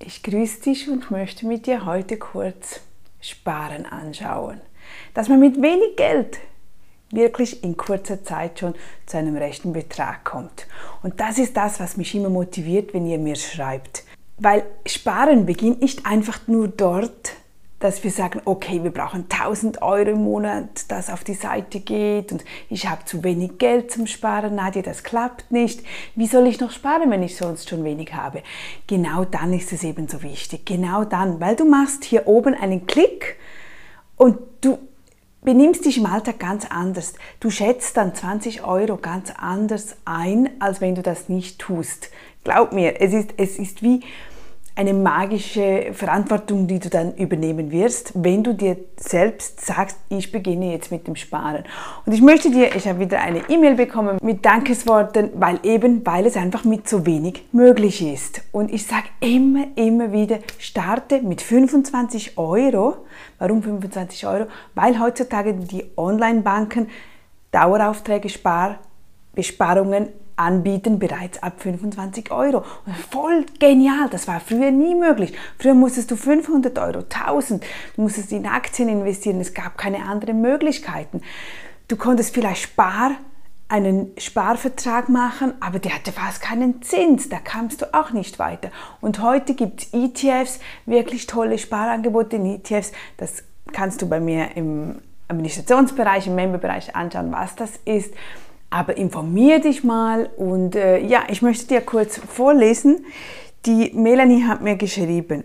Ich grüße dich und möchte mit dir heute kurz Sparen anschauen. Dass man mit wenig Geld wirklich in kurzer Zeit schon zu einem rechten Betrag kommt. Und das ist das, was mich immer motiviert, wenn ihr mir schreibt. Weil Sparen beginnt nicht einfach nur dort, dass wir sagen, okay, wir brauchen 1000 Euro im Monat, das auf die Seite geht und ich habe zu wenig Geld zum Sparen, Nadja, das klappt nicht. Wie soll ich noch sparen, wenn ich sonst schon wenig habe? Genau dann ist es eben so wichtig. Genau dann, weil du machst hier oben einen Klick und du benimmst dich im Alltag ganz anders. Du schätzt dann 20 Euro ganz anders ein, als wenn du das nicht tust. Glaub mir, es ist, es ist wie eine magische Verantwortung, die du dann übernehmen wirst, wenn du dir selbst sagst, ich beginne jetzt mit dem Sparen. Und ich möchte dir, ich habe wieder eine E-Mail bekommen mit Dankesworten, weil eben, weil es einfach mit so wenig möglich ist. Und ich sage immer, immer wieder, starte mit 25 Euro. Warum 25 Euro? Weil heutzutage die Online-Banken Daueraufträge, Spar, Besparungen anbieten bereits ab 25 Euro. Voll genial, das war früher nie möglich. Früher musstest du 500 Euro, 1000, du musstest in Aktien investieren, es gab keine anderen Möglichkeiten. Du konntest vielleicht Spar, einen Sparvertrag machen, aber der hatte fast keinen Zins, da kamst du auch nicht weiter. Und heute gibt es ETFs, wirklich tolle Sparangebote in ETFs, das kannst du bei mir im Administrationsbereich, im Memberbereich anschauen, was das ist. Aber informier dich mal und äh, ja, ich möchte dir kurz vorlesen. Die Melanie hat mir geschrieben,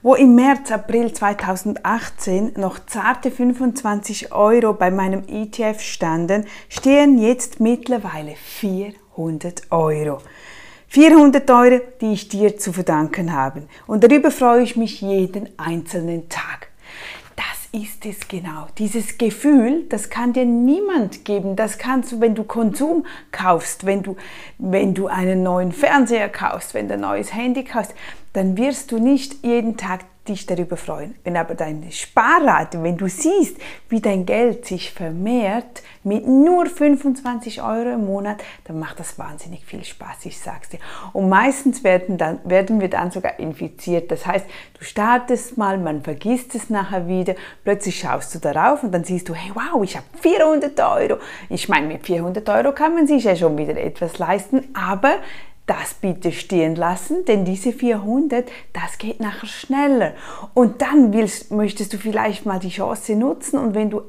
wo im März, April 2018 noch zarte 25 Euro bei meinem ETF standen, stehen jetzt mittlerweile 400 Euro. 400 Euro, die ich dir zu verdanken habe. Und darüber freue ich mich jeden einzelnen Tag ist es genau. Dieses Gefühl, das kann dir niemand geben. Das kannst du, wenn du Konsum kaufst, wenn du, wenn du einen neuen Fernseher kaufst, wenn du ein neues Handy kaufst, dann wirst du nicht jeden Tag dich darüber freuen. Wenn aber deine Sparrate, wenn du siehst, wie dein Geld sich vermehrt mit nur 25 Euro im Monat, dann macht das wahnsinnig viel Spaß, ich sag's dir. Und meistens werden, dann, werden wir dann sogar infiziert. Das heißt, du startest mal, man vergisst es nachher wieder, plötzlich schaust du darauf und dann siehst du, hey wow, ich habe 400 Euro. Ich meine, mit 400 Euro kann man sich ja schon wieder etwas leisten, aber das bitte stehen lassen, denn diese 400, das geht nachher schneller. Und dann willst, möchtest du vielleicht mal die Chance nutzen und wenn du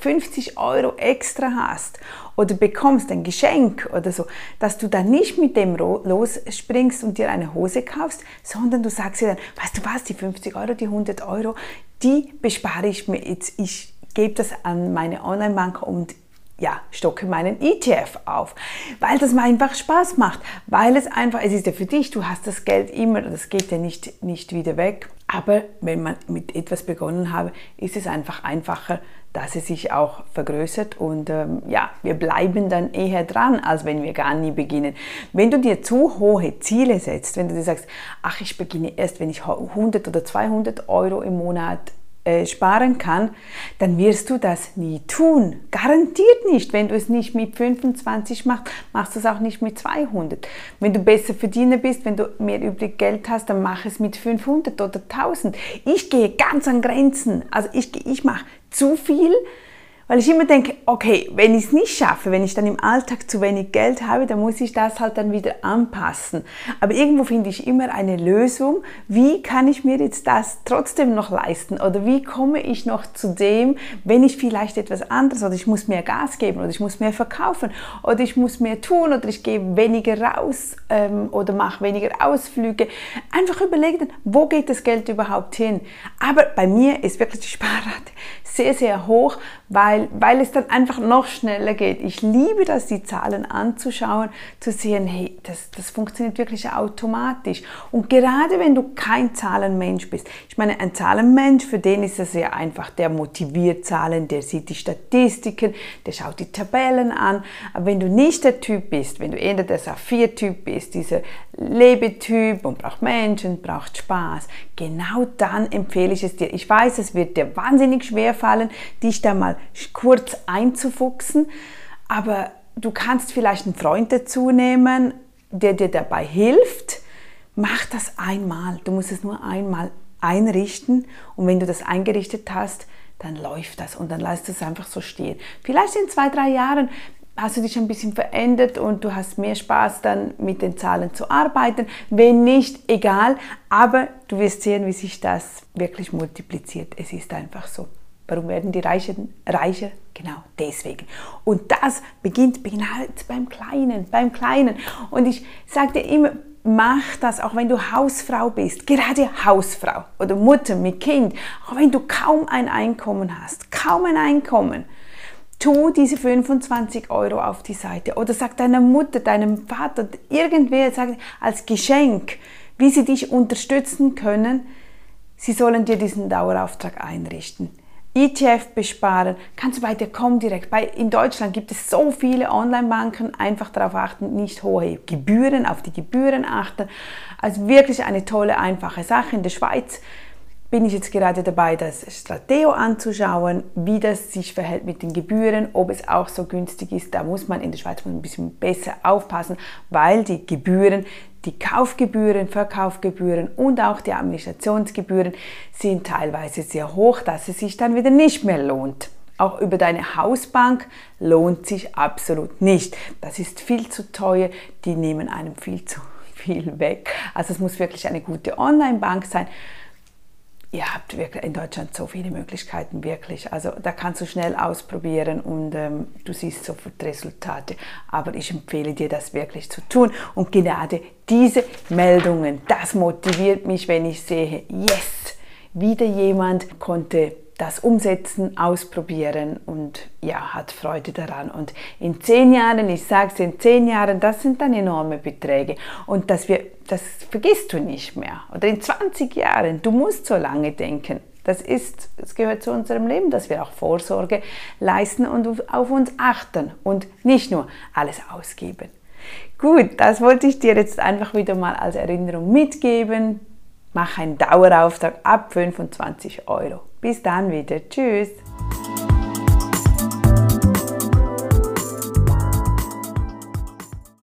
50 Euro extra hast oder bekommst ein Geschenk oder so, dass du dann nicht mit dem losspringst und dir eine Hose kaufst, sondern du sagst dir dann, weißt du was, die 50 Euro, die 100 Euro, die bespare ich mir jetzt. Ich gebe das an meine Online-Bank und ja, stocke meinen ETF auf, weil das mir einfach Spaß macht, weil es einfach, es ist ja für dich, du hast das Geld immer, das geht ja nicht, nicht wieder weg, aber wenn man mit etwas begonnen habe, ist es einfach einfacher, dass es sich auch vergrößert und ähm, ja, wir bleiben dann eher dran, als wenn wir gar nie beginnen. Wenn du dir zu hohe Ziele setzt, wenn du dir sagst, ach, ich beginne erst, wenn ich 100 oder 200 Euro im Monat äh, sparen kann, dann wirst du das nie tun. Garantiert nicht. Wenn du es nicht mit 25 machst, machst du es auch nicht mit 200. Wenn du besser Verdiener bist, wenn du mehr übrig Geld hast, dann mach es mit 500 oder 1000. Ich gehe ganz an Grenzen. Also ich, ich mache zu viel weil ich immer denke, okay, wenn ich es nicht schaffe, wenn ich dann im Alltag zu wenig Geld habe, dann muss ich das halt dann wieder anpassen. Aber irgendwo finde ich immer eine Lösung, wie kann ich mir jetzt das trotzdem noch leisten oder wie komme ich noch zu dem, wenn ich vielleicht etwas anderes oder ich muss mehr Gas geben oder ich muss mehr verkaufen oder ich muss mehr tun oder ich gehe weniger raus ähm, oder mache weniger Ausflüge. Einfach überlegen, wo geht das Geld überhaupt hin? Aber bei mir ist wirklich die Sparrate sehr, sehr hoch, weil, weil es dann einfach noch schneller geht. Ich liebe das, die Zahlen anzuschauen, zu sehen, hey, das, das funktioniert wirklich automatisch. Und gerade wenn du kein Zahlenmensch bist, ich meine, ein Zahlenmensch, für den ist es sehr einfach, der motiviert Zahlen, der sieht die Statistiken, der schaut die Tabellen an. Aber wenn du nicht der Typ bist, wenn du eher der Saphir-Typ bist, dieser Lebetyp und braucht Menschen, braucht Spaß, genau dann empfehle ich es dir. Ich weiß, es wird dir wahnsinnig schwer fallen, dich da mal kurz einzufuchsen, aber du kannst vielleicht einen Freund dazu nehmen, der dir dabei hilft, mach das einmal. Du musst es nur einmal einrichten und wenn du das eingerichtet hast, dann läuft das und dann lässt es einfach so stehen. Vielleicht in zwei, drei Jahren hast du dich ein bisschen verändert und du hast mehr Spaß dann mit den Zahlen zu arbeiten. Wenn nicht, egal, aber du wirst sehen, wie sich das wirklich multipliziert. Es ist einfach so. Warum werden die Reichen reicher? Genau deswegen. Und das beginnt beginnt beim Kleinen, beim Kleinen. Und ich sage dir immer, mach das, auch wenn du Hausfrau bist, gerade Hausfrau oder Mutter mit Kind, auch wenn du kaum ein Einkommen hast, kaum ein Einkommen, tu diese 25 Euro auf die Seite oder sag deiner Mutter, deinem Vater, irgendwer sag, als Geschenk, wie sie dich unterstützen können, sie sollen dir diesen Dauerauftrag einrichten. ETF besparen, kannst du bei der Comdirect, bei, in Deutschland gibt es so viele Online-Banken, einfach darauf achten, nicht hohe Gebühren, auf die Gebühren achten. Also wirklich eine tolle, einfache Sache. In der Schweiz bin ich jetzt gerade dabei, das Strateo anzuschauen, wie das sich verhält mit den Gebühren, ob es auch so günstig ist. Da muss man in der Schweiz ein bisschen besser aufpassen, weil die Gebühren die Kaufgebühren, Verkaufgebühren und auch die Administrationsgebühren sind teilweise sehr hoch, dass es sich dann wieder nicht mehr lohnt. Auch über deine Hausbank lohnt sich absolut nicht. Das ist viel zu teuer, die nehmen einem viel zu viel weg. Also es muss wirklich eine gute Online-Bank sein ihr habt wirklich in Deutschland so viele Möglichkeiten, wirklich. Also da kannst du schnell ausprobieren und ähm, du siehst sofort Resultate. Aber ich empfehle dir, das wirklich zu tun. Und gerade diese Meldungen, das motiviert mich, wenn ich sehe, yes, wieder jemand konnte das umsetzen, ausprobieren und ja, hat Freude daran. Und in zehn Jahren, ich sage es, in zehn Jahren, das sind dann enorme Beträge. Und dass wir, das vergisst du nicht mehr. Oder in 20 Jahren, du musst so lange denken. Das ist, es gehört zu unserem Leben, dass wir auch Vorsorge leisten und auf uns achten und nicht nur alles ausgeben. Gut, das wollte ich dir jetzt einfach wieder mal als Erinnerung mitgeben. Mach einen Dauerauftrag ab 25 Euro. Bis dann wieder. Tschüss.